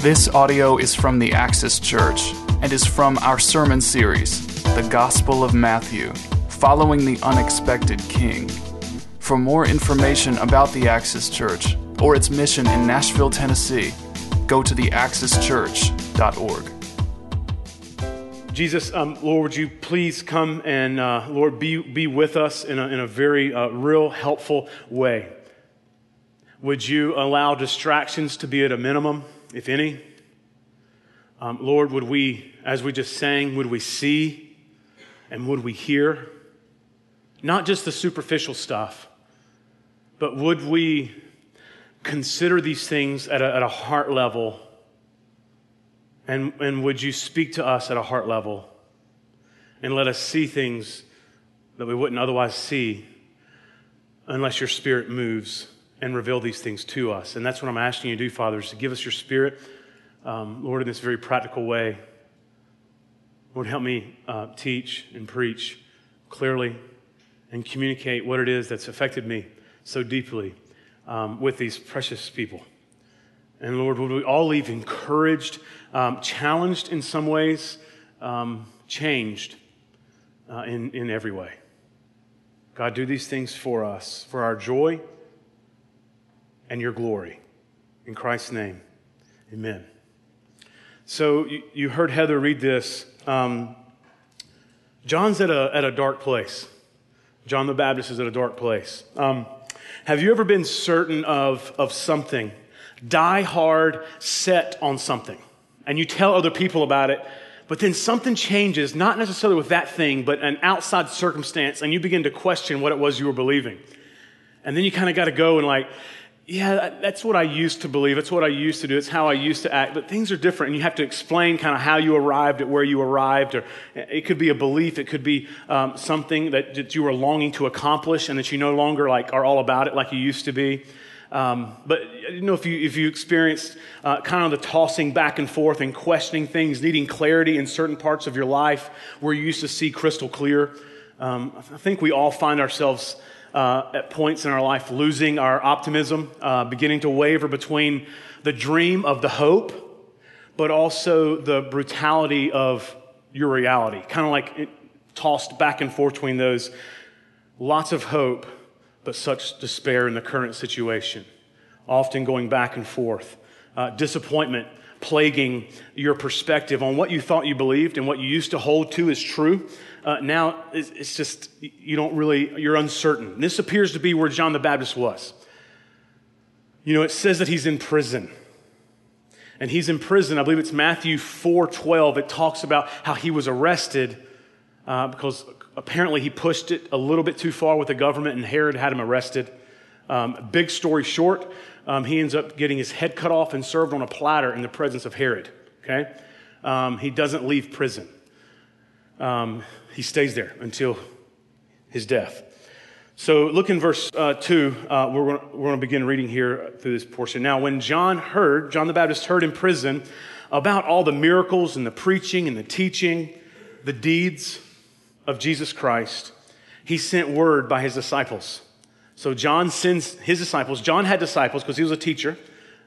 This audio is from the Axis Church and is from our sermon series, The Gospel of Matthew, Following the Unexpected King. For more information about the Axis Church or its mission in Nashville, Tennessee, go to theaxischurch.org. Jesus, um, Lord, would you please come and, uh, Lord, be, be with us in a, in a very uh, real, helpful way? Would you allow distractions to be at a minimum? If any. Um, Lord, would we, as we just sang, would we see and would we hear? Not just the superficial stuff, but would we consider these things at a, at a heart level? And, and would you speak to us at a heart level and let us see things that we wouldn't otherwise see unless your spirit moves? And reveal these things to us. And that's what I'm asking you to do, Father, is to give us your spirit, um, Lord, in this very practical way. Lord, help me uh, teach and preach clearly and communicate what it is that's affected me so deeply um, with these precious people. And Lord, would we all leave encouraged, um, challenged in some ways, um, changed uh, in, in every way. God, do these things for us, for our joy and your glory. In Christ's name, amen. So you, heard Heather read this. Um, John's at a, at a dark place. John the Baptist is at a dark place. Um, have you ever been certain of, of something, die hard, set on something, and you tell other people about it, but then something changes, not necessarily with that thing, but an outside circumstance, and you begin to question what it was you were believing. And then you kind of got to go and like, yeah, that's what I used to believe. It's what I used to do. It's how I used to act. But things are different, and you have to explain kind of how you arrived at where you arrived. Or it could be a belief. It could be um, something that, that you were longing to accomplish, and that you no longer like are all about it like you used to be. Um, but you know if you if you experienced uh, kind of the tossing back and forth and questioning things, needing clarity in certain parts of your life where you used to see crystal clear. Um, I think we all find ourselves uh, at points in our life losing our optimism, uh, beginning to waver between the dream of the hope, but also the brutality of your reality. Kind of like it, tossed back and forth between those. Lots of hope, but such despair in the current situation. Often going back and forth. Uh, disappointment plaguing your perspective on what you thought you believed and what you used to hold to is true uh, now it's just, you don't really, you're uncertain. This appears to be where John the Baptist was. You know, it says that he's in prison. And he's in prison. I believe it's Matthew 4:12. It talks about how he was arrested uh, because apparently he pushed it a little bit too far with the government, and Herod had him arrested. Um, big story short, um, he ends up getting his head cut off and served on a platter in the presence of Herod. Okay, um, he doesn't leave prison. Um, he stays there until his death. So look in verse uh, 2. Uh, we're going to begin reading here through this portion. Now, when John heard, John the Baptist heard in prison about all the miracles and the preaching and the teaching, the deeds of Jesus Christ, he sent word by his disciples. So John sends his disciples. John had disciples because he was a teacher.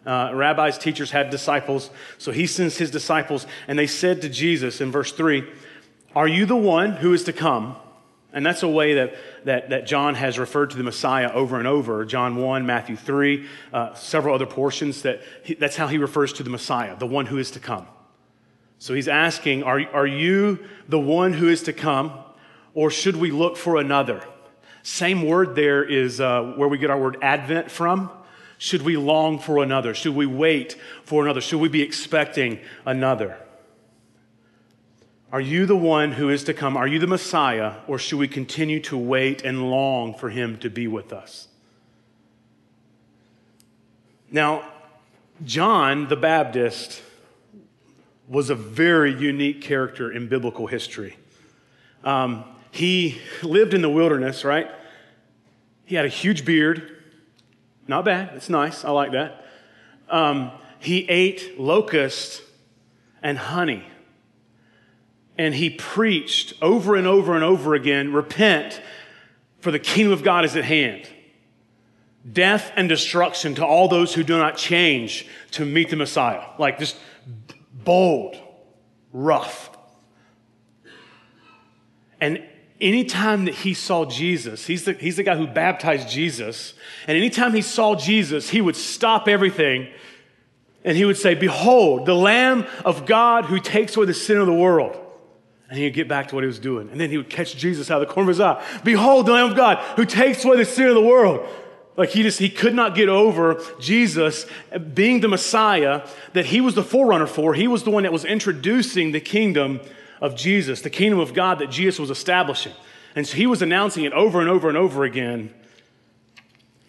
Uh, rabbis, teachers had disciples. So he sends his disciples, and they said to Jesus in verse 3 are you the one who is to come? And that's a way that, that, that John has referred to the Messiah over and over. John 1, Matthew 3, uh, several other portions that he, that's how he refers to the Messiah, the one who is to come. So he's asking, are, are you the one who is to come, or should we look for another? Same word there is uh, where we get our word Advent from. Should we long for another? Should we wait for another? Should we be expecting another? Are you the one who is to come? Are you the Messiah? Or should we continue to wait and long for him to be with us? Now, John the Baptist was a very unique character in biblical history. Um, he lived in the wilderness, right? He had a huge beard. Not bad. It's nice. I like that. Um, he ate locusts and honey and he preached over and over and over again repent, for the kingdom of God is at hand. death and destruction to all those who do not change to meet the Messiah. Like just bold, rough. And anytime that he saw Jesus, he's the, he's the guy who baptized Jesus, and anytime he saw Jesus, he would stop everything and he would say, Behold, the Lamb of God who takes away the sin of the world. And he'd get back to what he was doing. And then he would catch Jesus out of the corner of his eye. Behold, the Lamb of God who takes away the sin of the world. Like he just, he could not get over Jesus being the Messiah that he was the forerunner for. He was the one that was introducing the kingdom of Jesus, the kingdom of God that Jesus was establishing. And so he was announcing it over and over and over again.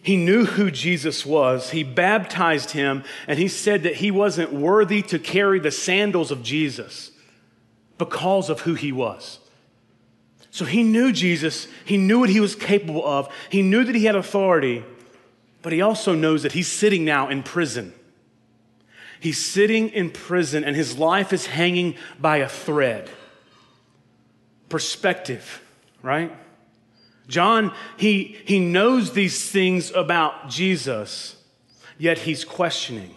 He knew who Jesus was. He baptized him, and he said that he wasn't worthy to carry the sandals of Jesus because of who he was. So he knew Jesus. He knew what he was capable of. He knew that he had authority but he also knows that he's sitting now in prison. He's sitting in prison and his life is hanging by a thread. Perspective, right? John, he, he knows these things about Jesus, yet he's questioning.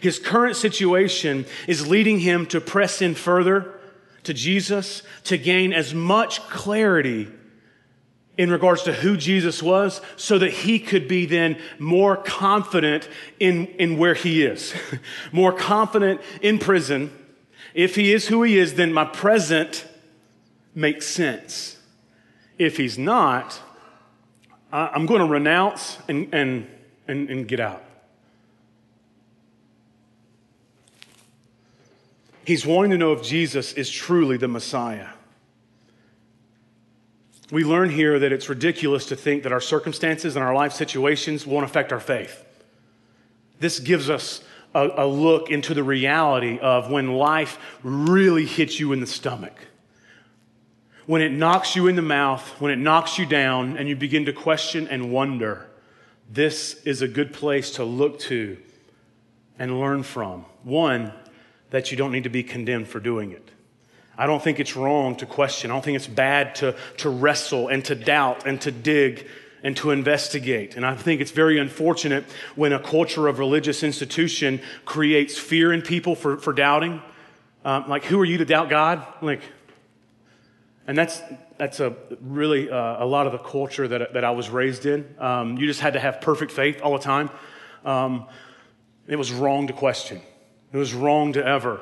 His current situation is leading him to press in further to Jesus to gain as much clarity in regards to who Jesus was so that he could be then more confident in, in where he is, more confident in prison. If he is who he is, then my present makes sense. If he's not, I'm going to renounce and, and, and, and get out. He's wanting to know if Jesus is truly the Messiah. We learn here that it's ridiculous to think that our circumstances and our life situations won't affect our faith. This gives us a, a, look into the reality of when life really hits you in the stomach. When it knocks you in the mouth, when it knocks you down, and you begin to question and wonder, this is a good place to look to and learn from. One, that you don't need to be condemned for doing it. I don't think it's wrong to question. I don't think it's bad to, to wrestle and to doubt and to dig and to investigate. And I think it's very unfortunate when a culture of religious institution creates fear in people for, for doubting. Um, like, who are you to doubt God? Like, and that's, that's a really uh, a lot of the culture that, that I was raised in. Um, you just had to have perfect faith all the time. Um, it was wrong to question. It was wrong to ever,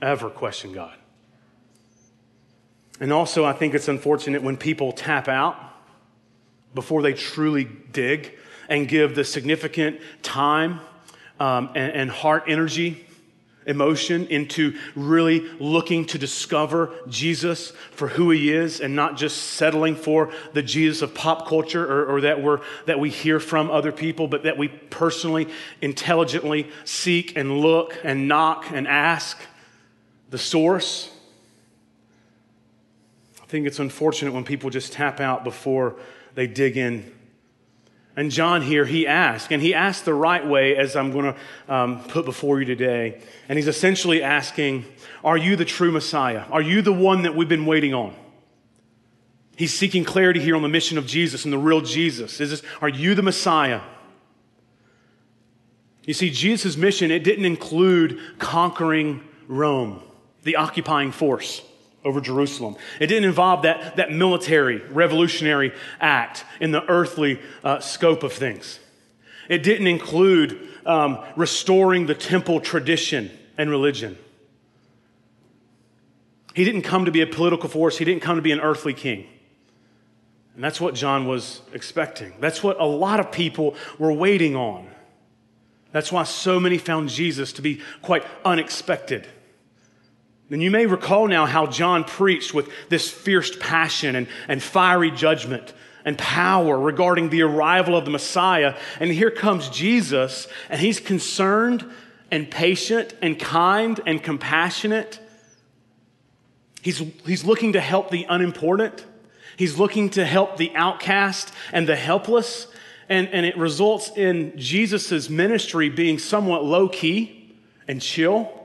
ever question God. And also, I think it's unfortunate when people tap out before they truly dig and give the significant time um, and, and heart energy, emotion into really looking to discover Jesus for who he is and not just settling for the Jesus of pop culture or, or that, we're, that we hear from other people, but that we personally, intelligently seek and look and knock and ask the source I think it's unfortunate when people just tap out before they dig in. And John here, he asked, and he asked the right way, as I'm going to um, put before you today. And he's essentially asking, Are you the true Messiah? Are you the one that we've been waiting on? He's seeking clarity here on the mission of Jesus and the real Jesus. Is this, are you the Messiah? You see, Jesus' mission, it didn't include conquering Rome, the occupying force over Jerusalem. It didn't involve that, that military, revolutionary act in the earthly uh, scope of things. It didn't include um, restoring the temple tradition and religion. He didn't come to be a political force, he didn't come to be an earthly king. And that's what John was expecting. That's what a lot of people were waiting on. That's why so many found Jesus to be quite unexpected. And you may recall now how John preached with this fierce passion and, and fiery judgment and power regarding the arrival of the Messiah. And here comes Jesus, and he's concerned and patient and kind and compassionate. He's, he's looking to help the unimportant, he's looking to help the outcast and the helpless. And, and it results in Jesus' ministry being somewhat low key and chill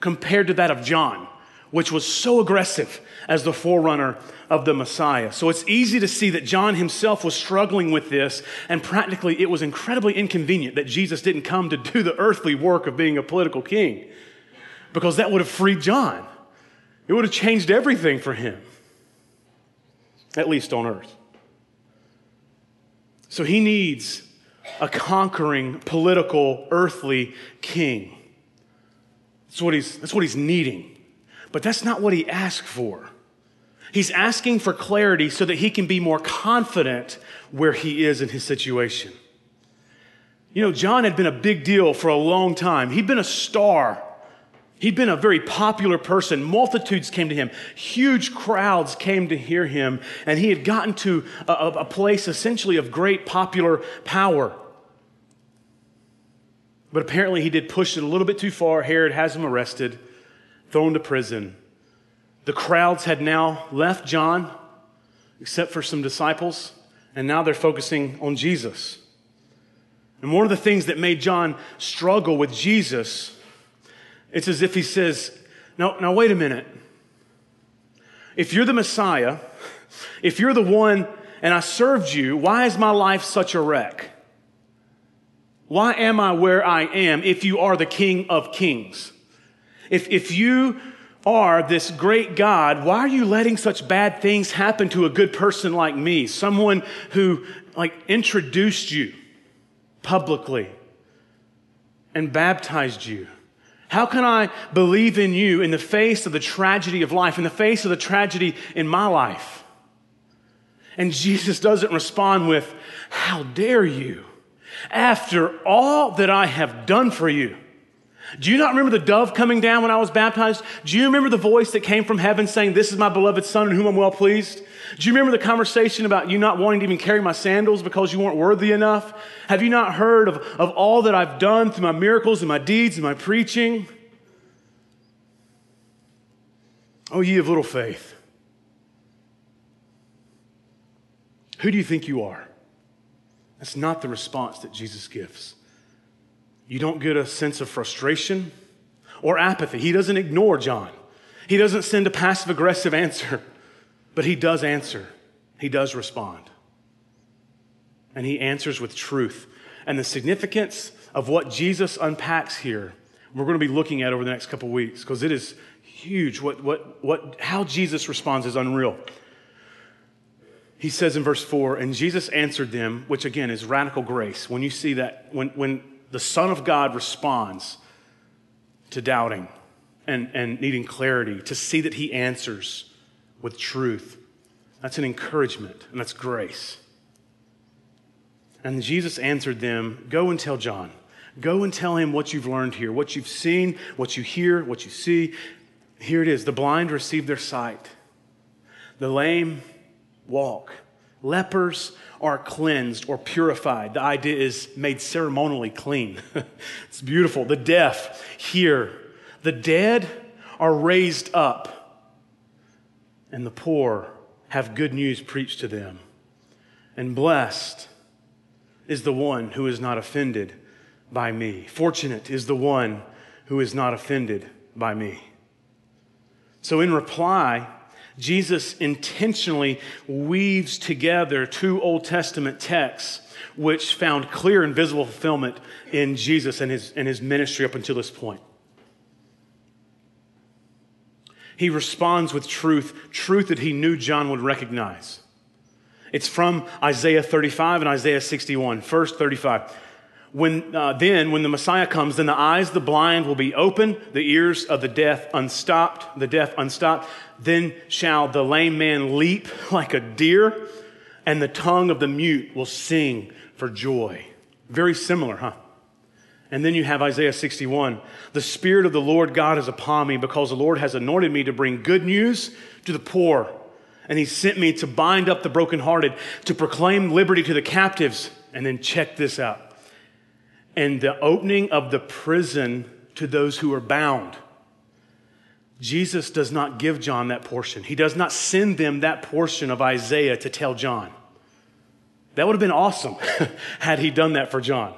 compared to that of John, which was so aggressive as the forerunner of the Messiah. So it's easy to see that John himself was struggling with this, and practically it was incredibly inconvenient that Jesus didn't come to do the earthly work of being a political king, because that would have freed John. It would have changed everything for him, at least on earth. So he needs a conquering political earthly king. That's what he's, that's what he's needing. But that's not what he asked for. He's asking for clarity so that he can be more confident where he is in his situation. You know, John had been a big deal for a long time. He'd been a star. He'd been a very popular person. Multitudes came to him. Huge crowds came to hear him. And he had gotten to a, a place essentially of great popular power. But apparently he did push it a little bit too far. Herod has him arrested, thrown to prison. The crowds had now left John, except for some disciples, and now they're focusing on Jesus. And one of the things that made John struggle with Jesus, it's as if he says, Now, now wait a minute. If you're the Messiah, if you're the one and I served you, why is my life such a wreck? Why am I where I am if you are the King of Kings? If, if you are this great God, why are you letting such bad things happen to a good person like me? Someone who like introduced you publicly and baptized you. How can I believe in you in the face of the tragedy of life, in the face of the tragedy in my life? And Jesus doesn't respond with, How dare you? After all that I have done for you. Do you not remember the dove coming down when I was baptized? Do you remember the voice that came from heaven saying, This is my beloved Son in whom I'm well pleased? Do you remember the conversation about you not wanting to even carry my sandals because you weren't worthy enough? Have you not heard of, of all that I've done through my miracles and my deeds and my preaching? Oh, ye of little faith. Who do you think you are? That's not the response that Jesus gives. You don't get a sense of frustration or apathy. He doesn't ignore John, he doesn't send a passive aggressive answer, but he does answer. He does respond. And he answers with truth. And the significance of what Jesus unpacks here, we're going to be looking at over the next couple weeks because it is huge. What, what, what, how Jesus responds is unreal. He says in verse 4, and Jesus answered them, which again is radical grace. When you see that, when, when the Son of God responds to doubting and, and needing clarity, to see that he answers with truth. That's an encouragement, and that's grace. And Jesus answered them Go and tell John. Go and tell him what you've learned here, what you've seen, what you hear, what you see. Here it is the blind receive their sight, the lame walk, lepers are cleansed or purified. The idea is made ceremonially clean. it's beautiful. The deaf hear. The dead are raised up. And the poor have good news preached to them. And blessed is the one who is not offended by me. Fortunate is the one who is not offended by me. So, in reply, Jesus intentionally weaves together two Old Testament texts which found clear and visible fulfillment in Jesus and his, and his ministry up until this point. He responds with truth, truth that he knew John would recognize. It's from Isaiah 35 and Isaiah 61. First, 35. When, uh, then, when the Messiah comes, then the eyes of the blind will be open, the ears of the deaf unstopped, the deaf unstopped. Then shall the lame man leap like a deer, and the tongue of the mute will sing for joy. Very similar, huh? And then you have Isaiah 61. The Spirit of the Lord God is upon me because the Lord has anointed me to bring good news to the poor. And he sent me to bind up the brokenhearted, to proclaim liberty to the captives. And then check this out and the opening of the prison to those who are bound. Jesus does not give John that portion. He does not send them that portion of Isaiah to tell John. That would have been awesome had he done that for John.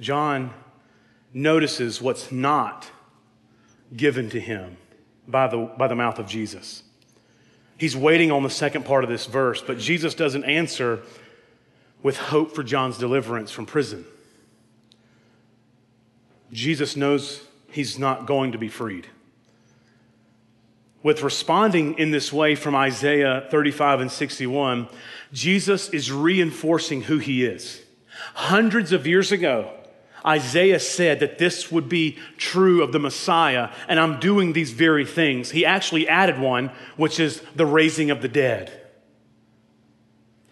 John notices what's not given to him by the, by the mouth of Jesus. He's waiting on the second part of this verse, but Jesus doesn't answer with hope for John's deliverance from prison. Jesus knows he's not going to be freed. With responding in this way from Isaiah 35 and 61, Jesus is reinforcing who he is. Hundreds of years ago, Isaiah said that this would be true of the Messiah, and I'm doing these very things. He actually added one, which is the raising of the dead.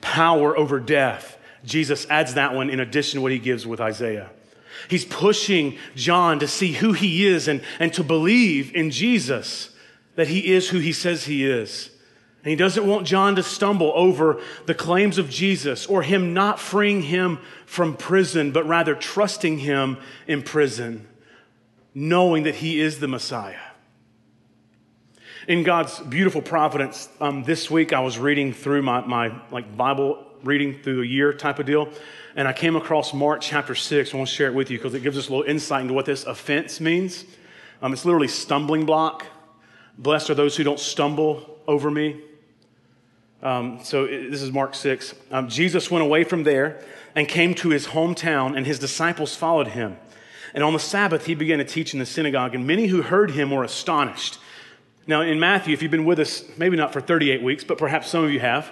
Power over death. Jesus adds that one in addition to what he gives with Isaiah. He's pushing John to see who he is and, and to believe in Jesus, that he is who he says he is. And he doesn't want John to stumble over the claims of Jesus or him not freeing him from prison, but rather trusting him in prison, knowing that he is the Messiah. In God's beautiful providence, um, this week I was reading through my, my like Bible reading through a year type of deal, and I came across Mark chapter 6. I want to share it with you because it gives us a little insight into what this offense means. Um, it's literally stumbling block. Blessed are those who don't stumble over me. Um, so this is Mark 6. Um, Jesus went away from there and came to his hometown, and his disciples followed him. And on the Sabbath, he began to teach in the synagogue, and many who heard him were astonished. Now, in Matthew, if you've been with us, maybe not for 38 weeks, but perhaps some of you have,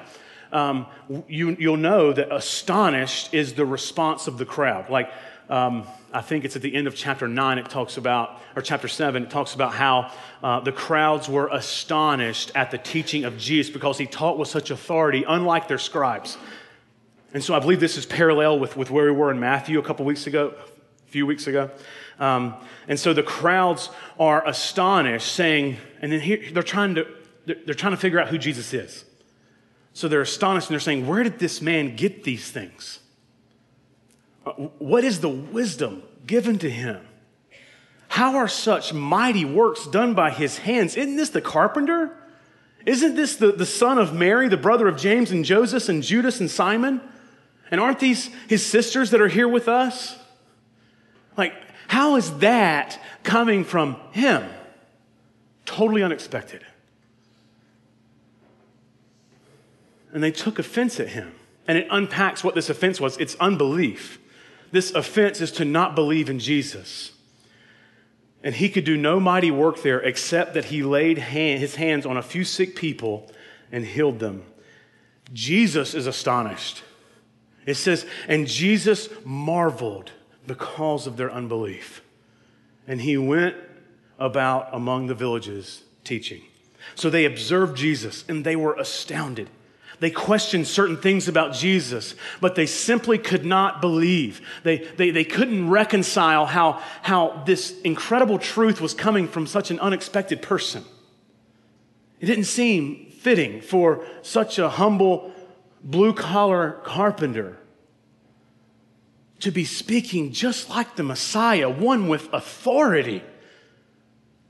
um, you, will know that astonished is the response of the crowd. Like, um, I think it's at the end of chapter 9, it talks about, or chapter 7, it talks about how uh, the crowds were astonished at the teaching of Jesus because he taught with such authority, unlike their scribes. And so I believe this is parallel with, with where we were in Matthew a couple weeks ago, a few weeks ago. Um, and so the crowds are astonished, saying, and then here, they're trying to they're trying to figure out who Jesus is. So they're astonished and they're saying, Where did this man get these things? Uh, what is the wisdom given to him? How are such mighty works done by his hands? Isn't this the carpenter? Isn't this the, the son of Mary, the brother of James and Joseph and Judas and Simon? And aren't these his sisters that are here with us? Like, how is that coming from him? Totally unexpected. And they took offense at him. And it unpacks what this offense was it's unbelief. This offense is to not believe in Jesus. And he could do no mighty work there except that he laid hand, his hands on a few sick people and healed them. Jesus is astonished. It says, and Jesus marveled because of their unbelief. And he went about among the villages teaching. So they observed Jesus and they were astounded. They questioned certain things about Jesus, but they simply could not believe. They, they, they couldn't reconcile how, how this incredible truth was coming from such an unexpected person. It didn't seem fitting for such a humble blue collar carpenter to be speaking just like the Messiah, one with authority,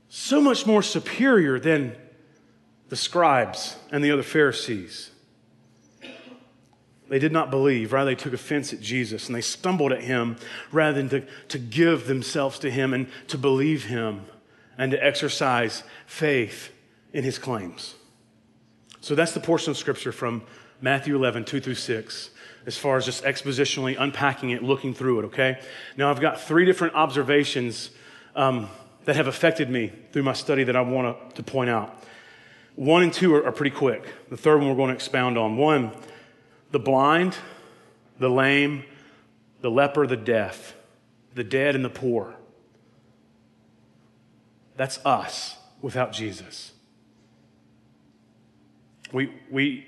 so much more superior than the scribes and the other Pharisees. They did not believe. Rather, they took offense at Jesus and they stumbled at him rather than to, to give themselves to him and to believe him and to exercise faith in his claims. So that's the portion of scripture from Matthew 11, 2 through 6, as far as just expositionally unpacking it, looking through it, okay? Now, I've got three different observations um, that have affected me through my study that I want to point out. One and two are, are pretty quick. The third one we're going to expound on. One, the blind, the lame, the leper, the deaf, the dead, and the poor. That's us without Jesus. We, we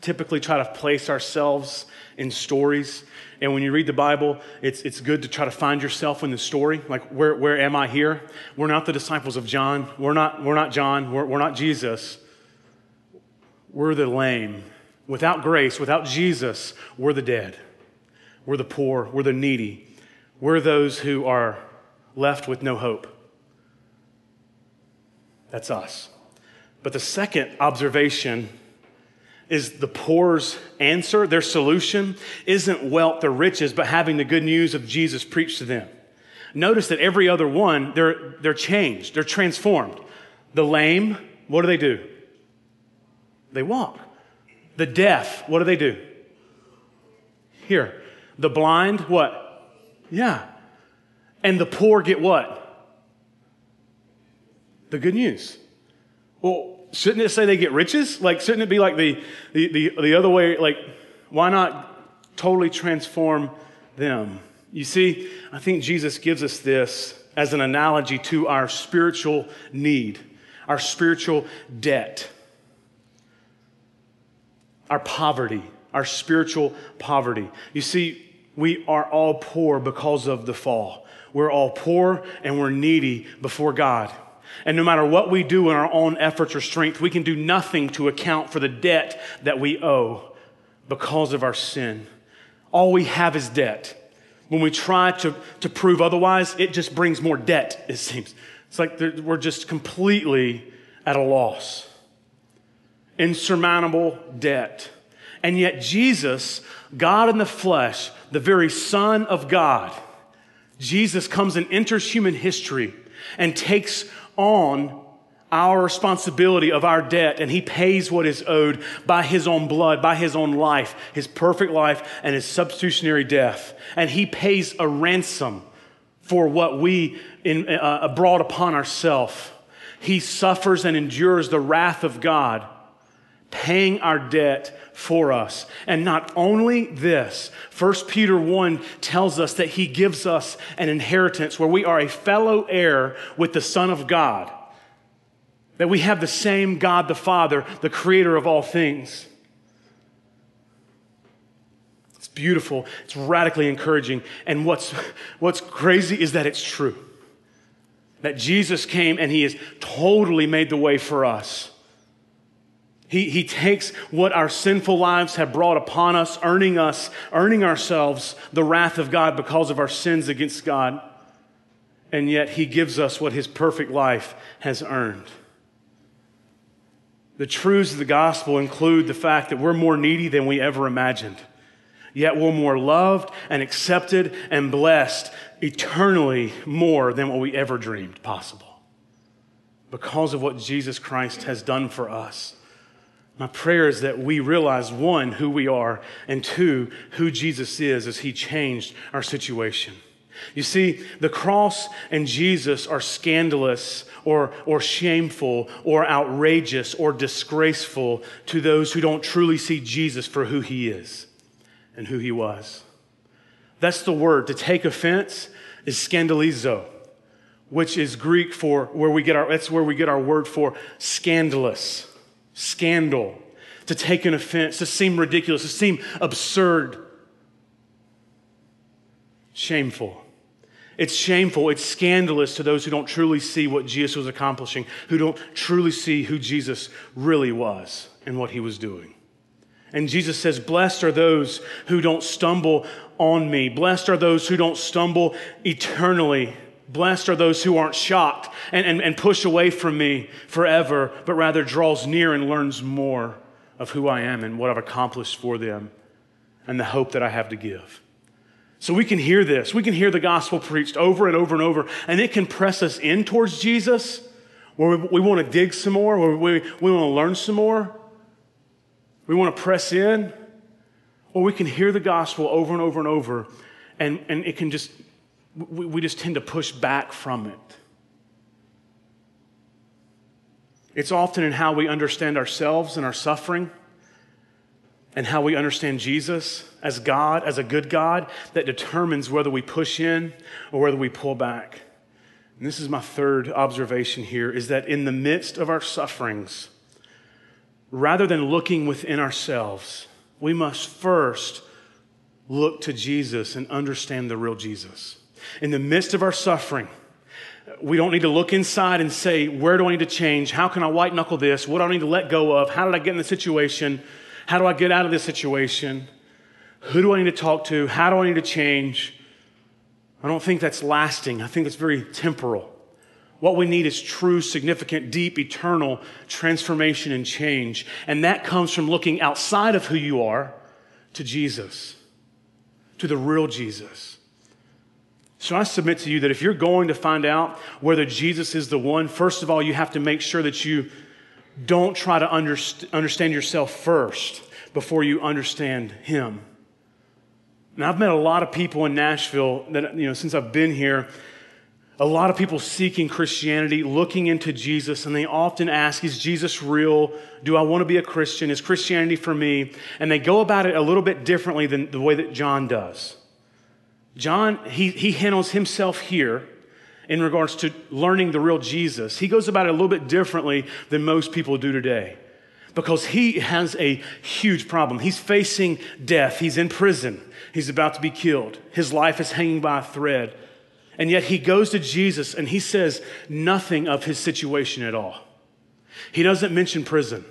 typically try to place ourselves in stories. And when you read the Bible, it's, it's good to try to find yourself in the story. Like, where, where am I here? We're not the disciples of John. We're not, we're not John. We're, we're not Jesus. We're the lame Without grace, without Jesus, we're the dead. We're the poor. We're the needy. We're those who are left with no hope. That's us. But the second observation is the poor's answer, their solution isn't wealth or riches, but having the good news of Jesus preached to them. notice that every other one, they're, they're changed, they're transformed. The lame, what do they do? They walk. The deaf, what do they do? Hear. The blind, what? Yeah. And the poor get what? The good news. Well, shouldn't it say they get riches? Like, shouldn't it be like the, the, the, the other way? Like, why not totally transform them? You see, I think Jesus gives us this as an analogy to our spiritual need, our spiritual debt, our poverty, our spiritual poverty. You see, we are all poor because of the fall. We're all poor and we're needy before God. And no matter what we do in our own efforts or strength, we can do nothing to account for the debt that we owe because of our sin. All we have is debt. When we try to, to prove otherwise, it just brings more debt, it seems. It's like we're just completely at a loss. Insurmountable debt. And yet, Jesus, God in the flesh, the very Son of God, Jesus comes and enters human history and takes on our responsibility of our debt, and he pays what is owed by his own blood, by his own life, his perfect life, and his substitutionary death. And he pays a ransom for what we in, uh, brought upon ourselves. He suffers and endures the wrath of God, paying our debt for us. And not only this, 1 Peter 1 tells us that he gives us an inheritance where we are a fellow heir with the Son of God. That we have the same God the Father, the creator of all things. It's beautiful. It's radically encouraging. And what's, what's crazy is that it's true. That Jesus came and he has totally made the way for us. He, he takes what our sinful lives have brought upon us, earning us, earning ourselves the wrath of God because of our sins against God. And yet he gives us what his perfect life has earned. The truths of the gospel include the fact that we're more needy than we ever imagined. Yet we're more loved and accepted and blessed eternally more than what we ever dreamed possible because of what Jesus Christ has done for us. My prayer is that we realize one, who we are, and two, who Jesus is as he changed our situation. You see, the cross and Jesus are scandalous or, or shameful or outrageous or disgraceful to those who don't truly see Jesus for who he is and who he was. That's the word. To take offense is scandalizo, which is Greek for where we get our, that's where we get our word for scandalous scandal, to take an offense, to seem ridiculous, to seem absurd, shameful. It's shameful, it's scandalous to those who don't truly see what Jesus was accomplishing, who don't truly see who Jesus really was and what he was doing. And Jesus says, Blessed are those who don't stumble on me. Blessed are those who don't stumble eternally Blessed are those who aren't shocked and, and, and push away from me forever, but rather draws near and learns more of who I am and what I've accomplished for them and the hope that I have to give. So we can hear this. We can hear the gospel preached over and over and over, and it can press us in towards Jesus where we, we want to dig some more, where we, we want to learn some more. We want to press in. Or we can hear the gospel over and over and over, and, and it can just we, we just tend to push back from it. It's often in how we understand ourselves and our suffering and how we understand Jesus as God, as a good God, that determines whether we push in or whether we pull back. And this is my third observation here is that in the midst of our sufferings, rather than looking within ourselves, we must first look to Jesus and understand the real Jesus in the midst of our suffering, we don't need to look inside and say, where do I need to change? How can I white knuckle this? What do I need to let go of? How did I get in the situation? How do I get out of this situation? Who do I need to talk to? How do I need to change? I don't think that's lasting. I think it's very temporal. What we need is true, significant, deep, eternal transformation and change. And that comes from looking outside of who you are to Jesus, to the real Jesus. So I submit to you that if you're going to find out whether Jesus is the one, first of all, you have to make sure that you don't try to underst- understand yourself first before you understand Him. Now, I've met a lot of people in Nashville that, you know, since I've been here, a lot of people seeking Christianity, looking into Jesus, and they often ask, Is Jesus real? Do I want to be a Christian? Is Christianity for me? And they go about it a little bit differently than the way that John does. John, he, he handles himself here in regards to learning the real Jesus. He goes about it a little bit differently than most people do today because he has a huge problem. He's facing death, he's in prison, he's about to be killed, his life is hanging by a thread. And yet he goes to Jesus and he says nothing of his situation at all. He doesn't mention prison.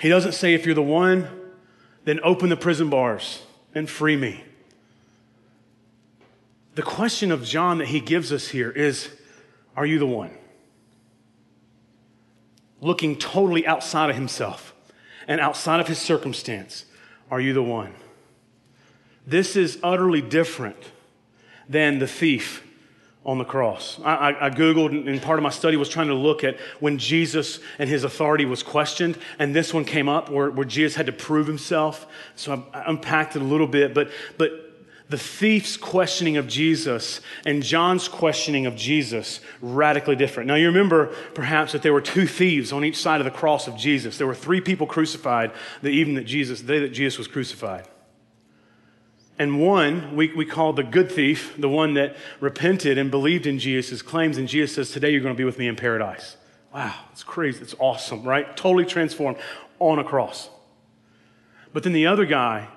He doesn't say, if you're the one then open the prison bars and free me. The question of John that he gives us here is Are you the one? Looking totally outside of himself and outside of his circumstance, are you the one? This is utterly different than the thief on the cross. I, I, Googled, and part of my study was trying to look at when Jesus and his authority was questioned, and this one came up where, where Jesus had to prove himself. So I, I unpacked it a little bit, but, but the thief's questioning of Jesus and John's questioning of Jesus radically different. Now you remember perhaps that there were two thieves on each side of the cross of Jesus. There were three people crucified the evening that Jesus, the day that Jesus was crucified. And one we, we call the good thief, the one that repented and believed in Jesus' claims. And Jesus says, Today you're going to be with me in paradise. Wow, it's crazy. It's awesome, right? Totally transformed on a cross. But then the other guy,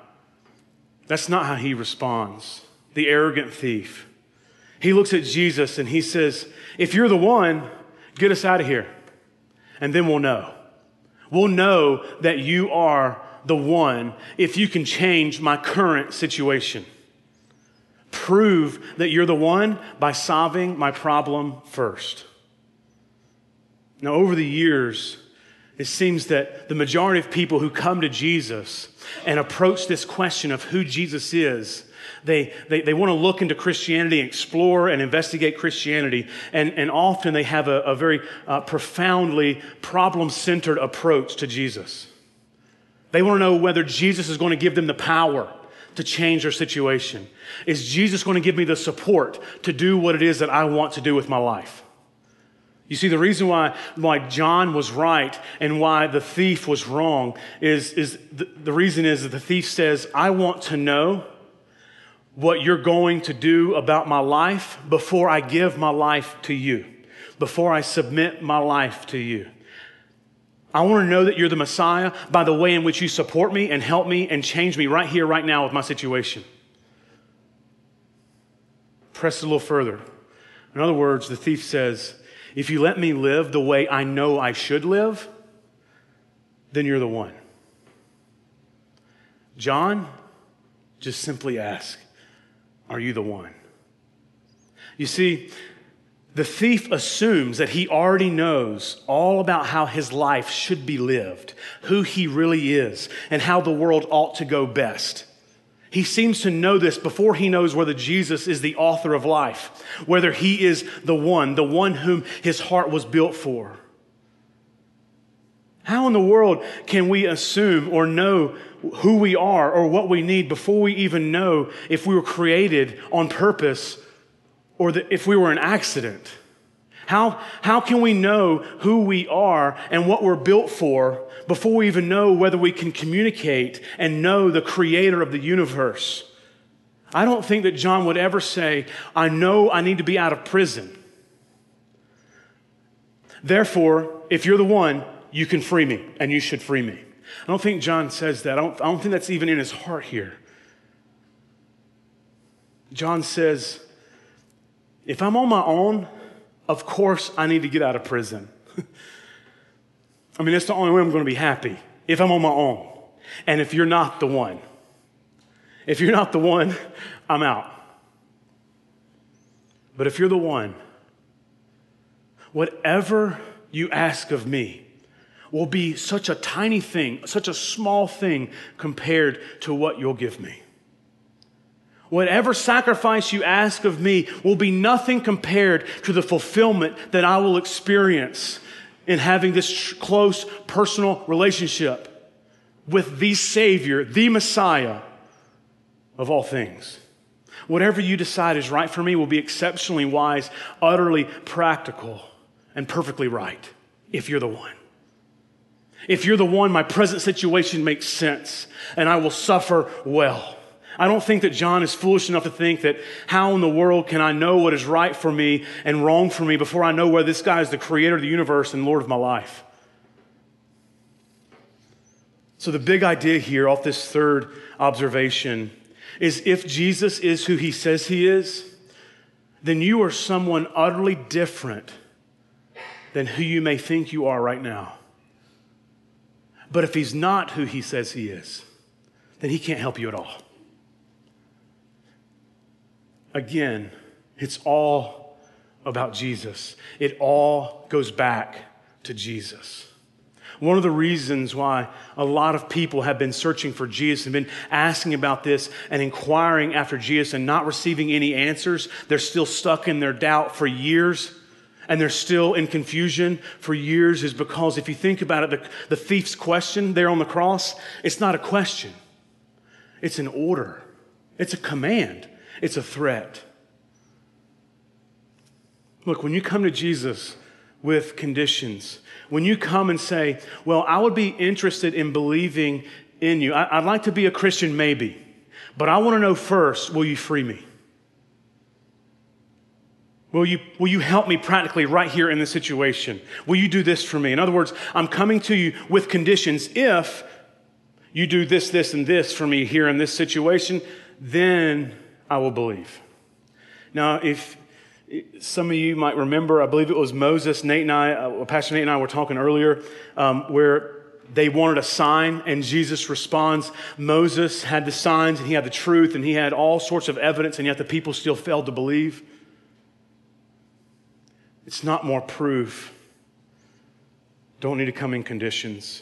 that's not how he responds. The arrogant thief. He looks at Jesus and he says, If you're the one, get us out of here. And then we'll know. We'll know that you are the one if you can change my current situation. Prove that you're the one by solving my problem first. Now, over the years, it seems that the majority of people who come to Jesus and approach this question of who Jesus is, they, they, they want to look into Christianity, explore and investigate Christianity, and, and often they have a, a very uh, profoundly problem centered approach to Jesus. They want to know whether Jesus is going to give them the power to change their situation. Is Jesus going to give me the support to do what it is that I want to do with my life? You see, the reason why, why John was right and why the thief was wrong is, is the, the reason is that the thief says, I want to know what you're going to do about my life before I give my life to you, before I submit my life to you. I want to know that you're the Messiah by the way in which you support me and help me and change me right here, right now with my situation. Press a little further. In other words, the thief says, If you let me live the way I know I should live, then you're the one. John just simply ask, Are you the one? You see, the thief assumes that he already knows all about how his life should be lived, who he really is, and how the world ought to go best. He seems to know this before he knows whether Jesus is the author of life, whether he is the one, the one whom his heart was built for. How in the world can we assume or know who we are or what we need before we even know if we were created on purpose or that if we were an accident? How, how can we know who we are and what we're built for before we even know whether we can communicate and know the creator of the universe? I don't think that John would ever say, I know I need to be out of prison. Therefore, if you're the one, you can free me and you should free me. I don't think John says that. I don't, I don't think that's even in his heart here. John says, if I'm on my own, of course I need to get out of prison. I mean, that's the only way I'm going to be happy if I'm on my own. And if you're not the one, if you're not the one, I'm out. But if you're the one, whatever you ask of me will be such a tiny thing, such a small thing compared to what you'll give me. Whatever sacrifice you ask of me will be nothing compared to the fulfillment that I will experience in having this close personal relationship with the Savior, the Messiah of all things. Whatever you decide is right for me will be exceptionally wise, utterly practical, and perfectly right if you're the one. If you're the one, my present situation makes sense and I will suffer well. I don't think that John is foolish enough to think that how in the world can I know what is right for me and wrong for me before I know where this guy is the creator of the universe and Lord of my life. So, the big idea here off this third observation is if Jesus is who he says he is, then you are someone utterly different than who you may think you are right now. But if he's not who he says he is, then he can't help you at all. Again, it's all about Jesus. It all goes back to Jesus. One of the reasons why a lot of people have been searching for Jesus and been asking about this and inquiring after Jesus and not receiving any answers, they're still stuck in their doubt for years and they're still in confusion for years is because if you think about it, the, the thief's question there on the cross, it's not a question, it's an order, it's a command, it's a threat. Look, when you come to Jesus with conditions, when you come and say, Well, I would be interested in believing in you, I, would like to be a Christian, maybe, but I want to know first, will you free me? Will you, will you help me practically right here in this situation? Will you do this for me? In other words, I'm coming to you with conditions. If you do this, this, and this for me here in this situation, then I will believe. Now, if some of you might remember, I believe it was Moses, Nate and I, uh, Pastor Nate and I were talking earlier, um, where they wanted a sign, and Jesus responds. Moses had the signs, and he had the truth, and he had all sorts of evidence, and yet the people still failed to believe. It's not more proof. Don't need to come in conditions.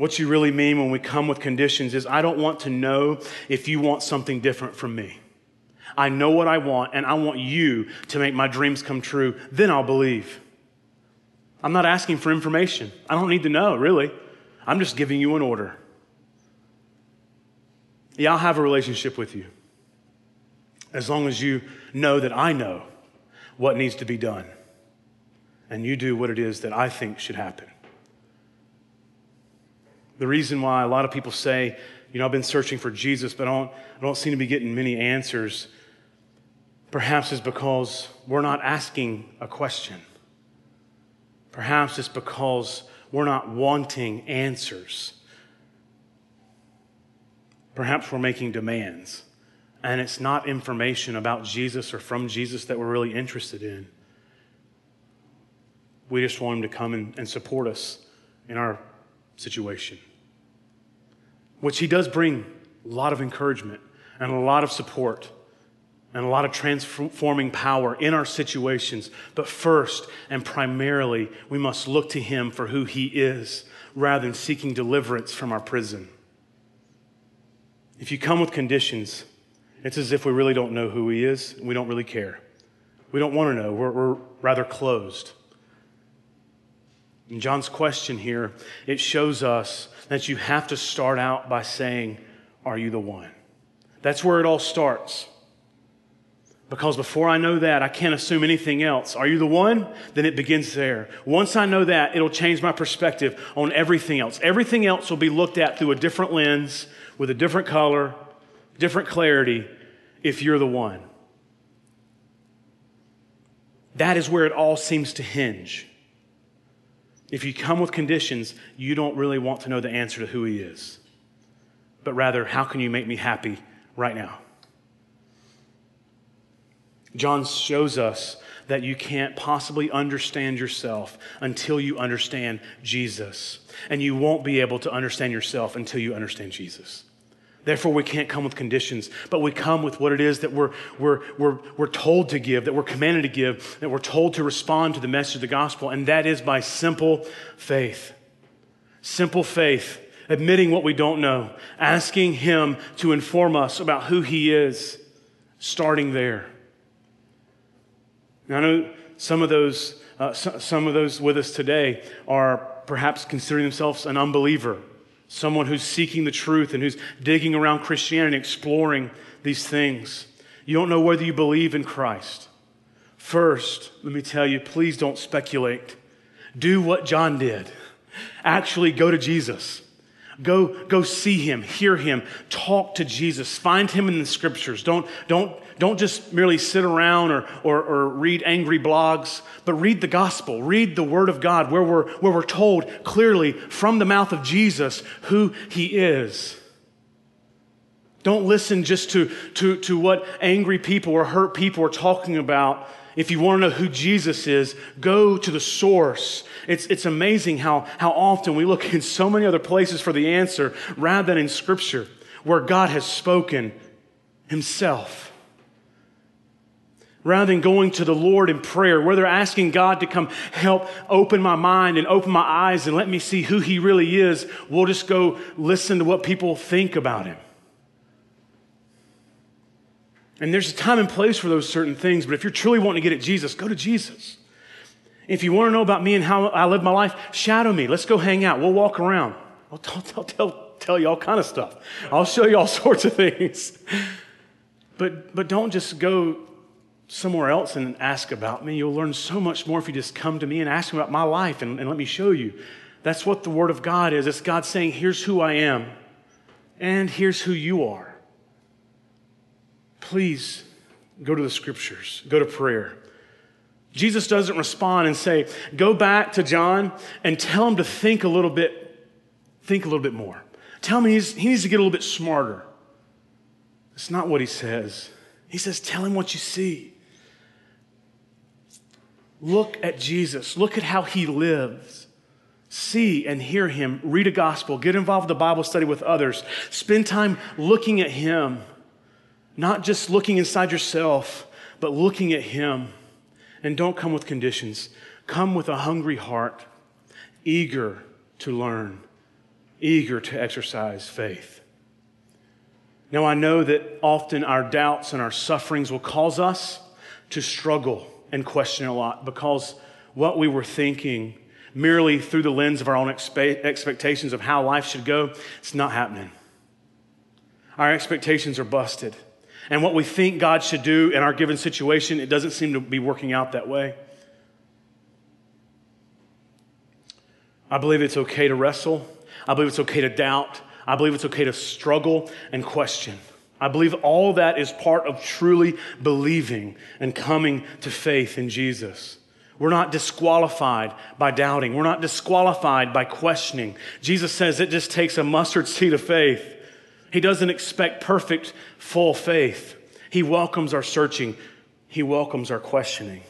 What you really mean when we come with conditions is I don't want to know if you want something different from me. I know what I want, and I want you to make my dreams come true. Then I'll believe. I'm not asking for information. I don't need to know, really. I'm just giving you an order. Yeah, I'll have a relationship with you as long as you know that I know what needs to be done. And you do what it is that I think should happen. The reason why a lot of people say, you know, I've been searching for Jesus, but I don't, I don't seem to be getting many answers, perhaps is because we're not asking a question. Perhaps it's because we're not wanting answers. Perhaps we're making demands and it's not information about Jesus or from Jesus that we're really interested in. We just want Him to come and, and support us in our situation, which He does bring a lot of encouragement and a lot of support and a lot of transforming power in our situations. But first and primarily, we must look to Him for who He is rather than seeking deliverance from our prison. If you come with conditions, it's as if we really don't know who he is, we don't really care. We don't want to know. We're, we're rather closed. John's question here, it shows us that you have to start out by saying, Are you the one? That's where it all starts. Because before I know that, I can't assume anything else. Are you the one? Then it begins there. Once I know that, it'll change my perspective on everything else. Everything else will be looked at through a different lens, with a different color, different clarity if you're the one. That is where it all seems to hinge. If you come with conditions, you don't really want to know the answer to who He is, but rather, how can you make me happy right now? John shows us that you can't possibly understand yourself until you understand Jesus. And you won't be able to understand yourself until you understand Jesus. Therefore, we can't come with conditions, but we come with what it is that we're, we're, we're, we're told to give, that we're commanded to give, that we're told to respond to the message of the gospel, and that is by simple faith. Simple faith admitting what we don't know, asking Him to inform us about who He is, starting there. Now, I know some of those, uh, some of those with us today are perhaps considering themselves an unbeliever, someone who's seeking the truth and who's digging around Christianity, and exploring these things. You don't know whether you believe in Christ. First, let me tell you, please don't speculate. Do what John did. Actually, go to Jesus. Go, go see him, hear him, talk to Jesus, find him in the scriptures. Don't, don't, don't just merely sit around or, or, or, read angry blogs, but read the gospel, read the word of God, where we're, where we're told clearly from the mouth of Jesus who he is. Don't listen just to, to, to what angry people or hurt people are talking about if you want to know who Jesus is, go to the source. It's, it's amazing how, how often we look in so many other places for the answer rather than in Scripture, where God has spoken Himself. Rather than going to the Lord in prayer, where they're asking God to come help open my mind and open my eyes and let me see who He really is, we'll just go listen to what people think about Him. And there's a time and place for those certain things, but if you're truly wanting to get at Jesus, go to Jesus. If you want to know about me and how I live my life, shadow me. Let's go hang out. We'll walk around. I'll tell, tell, tell, tell you all kind of stuff. I'll show you all sorts of things. But, but don't just go somewhere else and ask about me. You'll learn so much more if you just come to me and ask me about my life and, and let me show you. That's what the Word of God is. It's God saying, here's who I am, and here's who you are please go to the scriptures, go to prayer. Jesus doesn't respond and say, go back to John and tell him to think a little bit, think a little bit more. Tell him he needs, he needs to get a little bit smarter. That's not what he says. He says, tell him what you see. Look at Jesus. Look at how he lives. See and hear him. Read a gospel. Get involved with the Bible study with others. Spend time looking at him. Not just looking inside yourself, but looking at Him. And don't come with conditions. Come with a hungry heart, eager to learn, eager to exercise faith. Now, I know that often our doubts and our sufferings will cause us to struggle and question a lot because what we were thinking merely through the lens of our own expe- expectations of how life should go, it's not happening. Our expectations are busted and what we think God should do in our given situation, it doesn't seem to be working out that way. I believe it's okay to wrestle. I believe it's okay to doubt. I believe it's okay to struggle and question. I believe all that is part of truly believing and coming to faith in Jesus. We're not disqualified by doubting. We're not disqualified by questioning. Jesus says it just takes a mustard seed of faith he doesn't expect perfect, full faith. He welcomes our searching, He welcomes our questioning.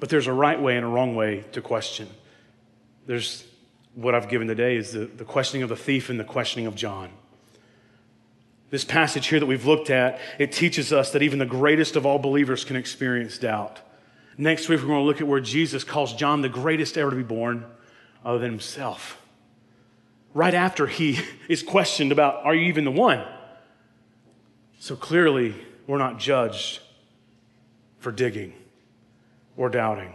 But there's a right way and a wrong way to question. There's what I've given today is the, the questioning of the thief and the questioning of John. This passage here that we've looked at, it teaches us that even the greatest of all believers can experience doubt. Next week, we're going to look at where Jesus calls John the greatest ever to be born, other than himself right after he is questioned about, Are you even the one? So clearly, we're not judged for digging or doubting.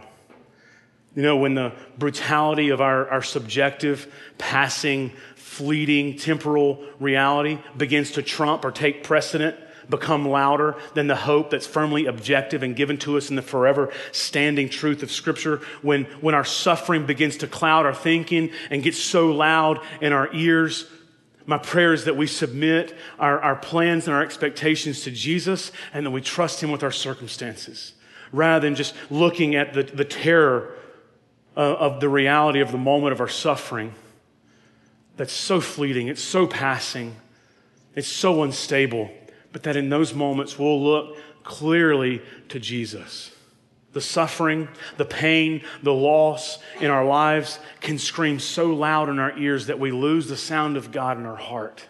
You know, when the brutality of our, our subjective, passing, fleeting, temporal reality begins to trump or take precedent become louder than the hope that's firmly objective and given to us in the forever standing truth of Scripture, when, when our suffering begins to cloud our thinking and gets so loud in our ears, my prayer is that we submit our, our plans and our expectations to Jesus and that we trust Him with our circumstances rather than just looking at the, the terror of, of the reality of the moment of our suffering that's so fleeting, it's so passing, it's so unstable but that in those moments we'll look clearly to Jesus. The suffering, the pain, the loss in our lives can scream so loud in our ears that we lose the sound of God in our heart.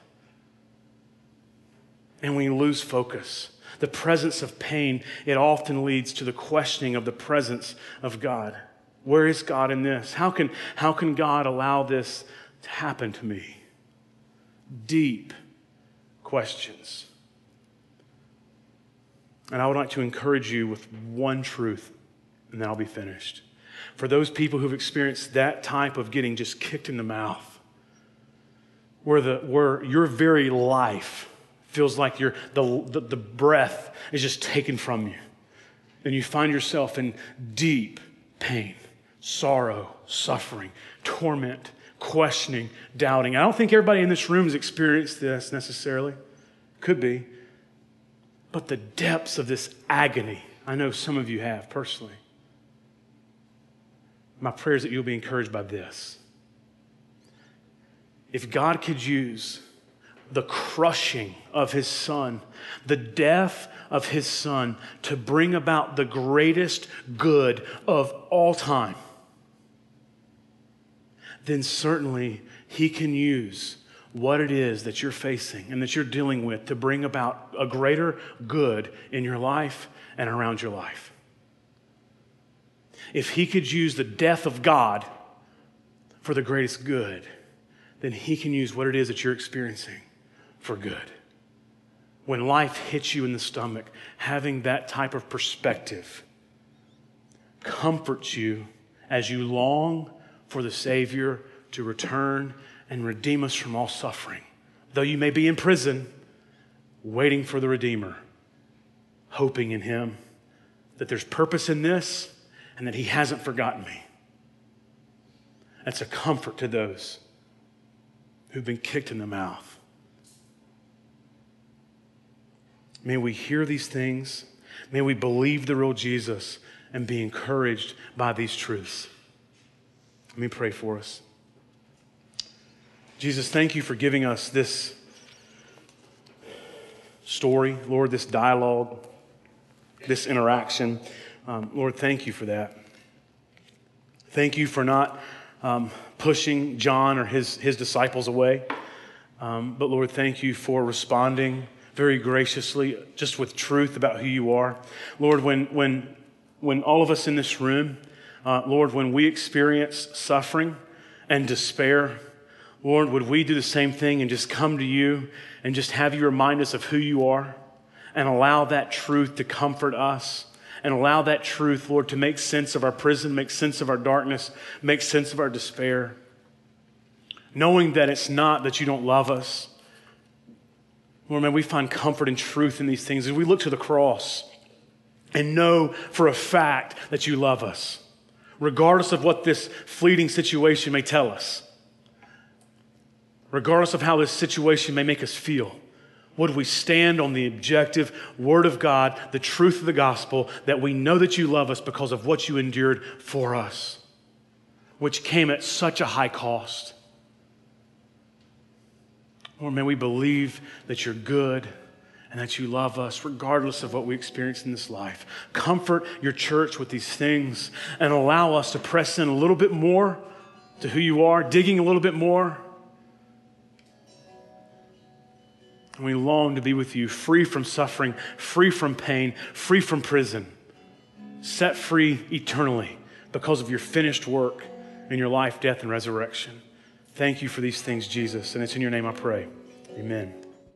And we lose focus. The presence of pain, it often leads to the questioning of the presence of God. Where is God in this? How can, how can God allow this to happen to me? deep questions. And I would like to encourage you with one truth, and then I'll be finished. For those people who've experienced that type of getting just kicked in the mouth, where, the, where your very life feels like the, the, the breath is just taken from you, and you find yourself in deep pain, sorrow, suffering, torment, questioning, doubting. I don't think everybody in this room has experienced this necessarily. Could be. But the depths of this agony, I know some of you have personally. My prayer is that you'll be encouraged by this. If God could use the crushing of his son, the death of his son, to bring about the greatest good of all time, then certainly He can use what it is that you're facing and that you're dealing with to bring about a greater good in your life and around your life. If He could use the death of God for the greatest good, then He can use what it is that you're experiencing for good. When life hits you in the stomach, having that type of perspective comforts you as you long for the Savior to return and redeem us from all suffering. Though you may be in prison, waiting for the Redeemer, hoping in Him that there's purpose in this and that He hasn't forgotten me. That's a comfort to those who've been kicked in the mouth. May we hear these things. May we believe the real Jesus and be encouraged by these truths. Let me pray for us. Jesus, thank you for giving us this story, Lord, this dialogue, this interaction. Um, Lord, thank you for that. Thank you for not um, pushing John or his, his disciples away. Um, but Lord, thank you for responding very graciously, just with truth about who you are. Lord, when, when, when all of us in this room, uh, Lord, when we experience suffering and despair, Lord, would we do the same thing and just come to you and just have you remind us of who you are and allow that truth to comfort us and allow that truth, Lord, to make sense of our prison, make sense of our darkness, make sense of our despair. Knowing that it's not that you don't love us. Lord, may we find comfort and truth in these things as we look to the cross and know for a fact that you love us regardless of what this fleeting situation may tell us, regardless of how this situation may make us feel. Would we stand on the objective Word of God, the truth of the gospel, that we know that you love us because of what you endured for us, which came at such a high cost? Or may we believe that you're good and that you love us regardless of what we experience in this life. Comfort your church with these things and allow us to press in a little bit more to who you are, digging a little bit more. And we long to be with you, free from suffering, free from pain, free from prison, set free eternally because of your finished work in your life, death, and resurrection. Thank you for these things, Jesus. And it's in your name I pray. Amen.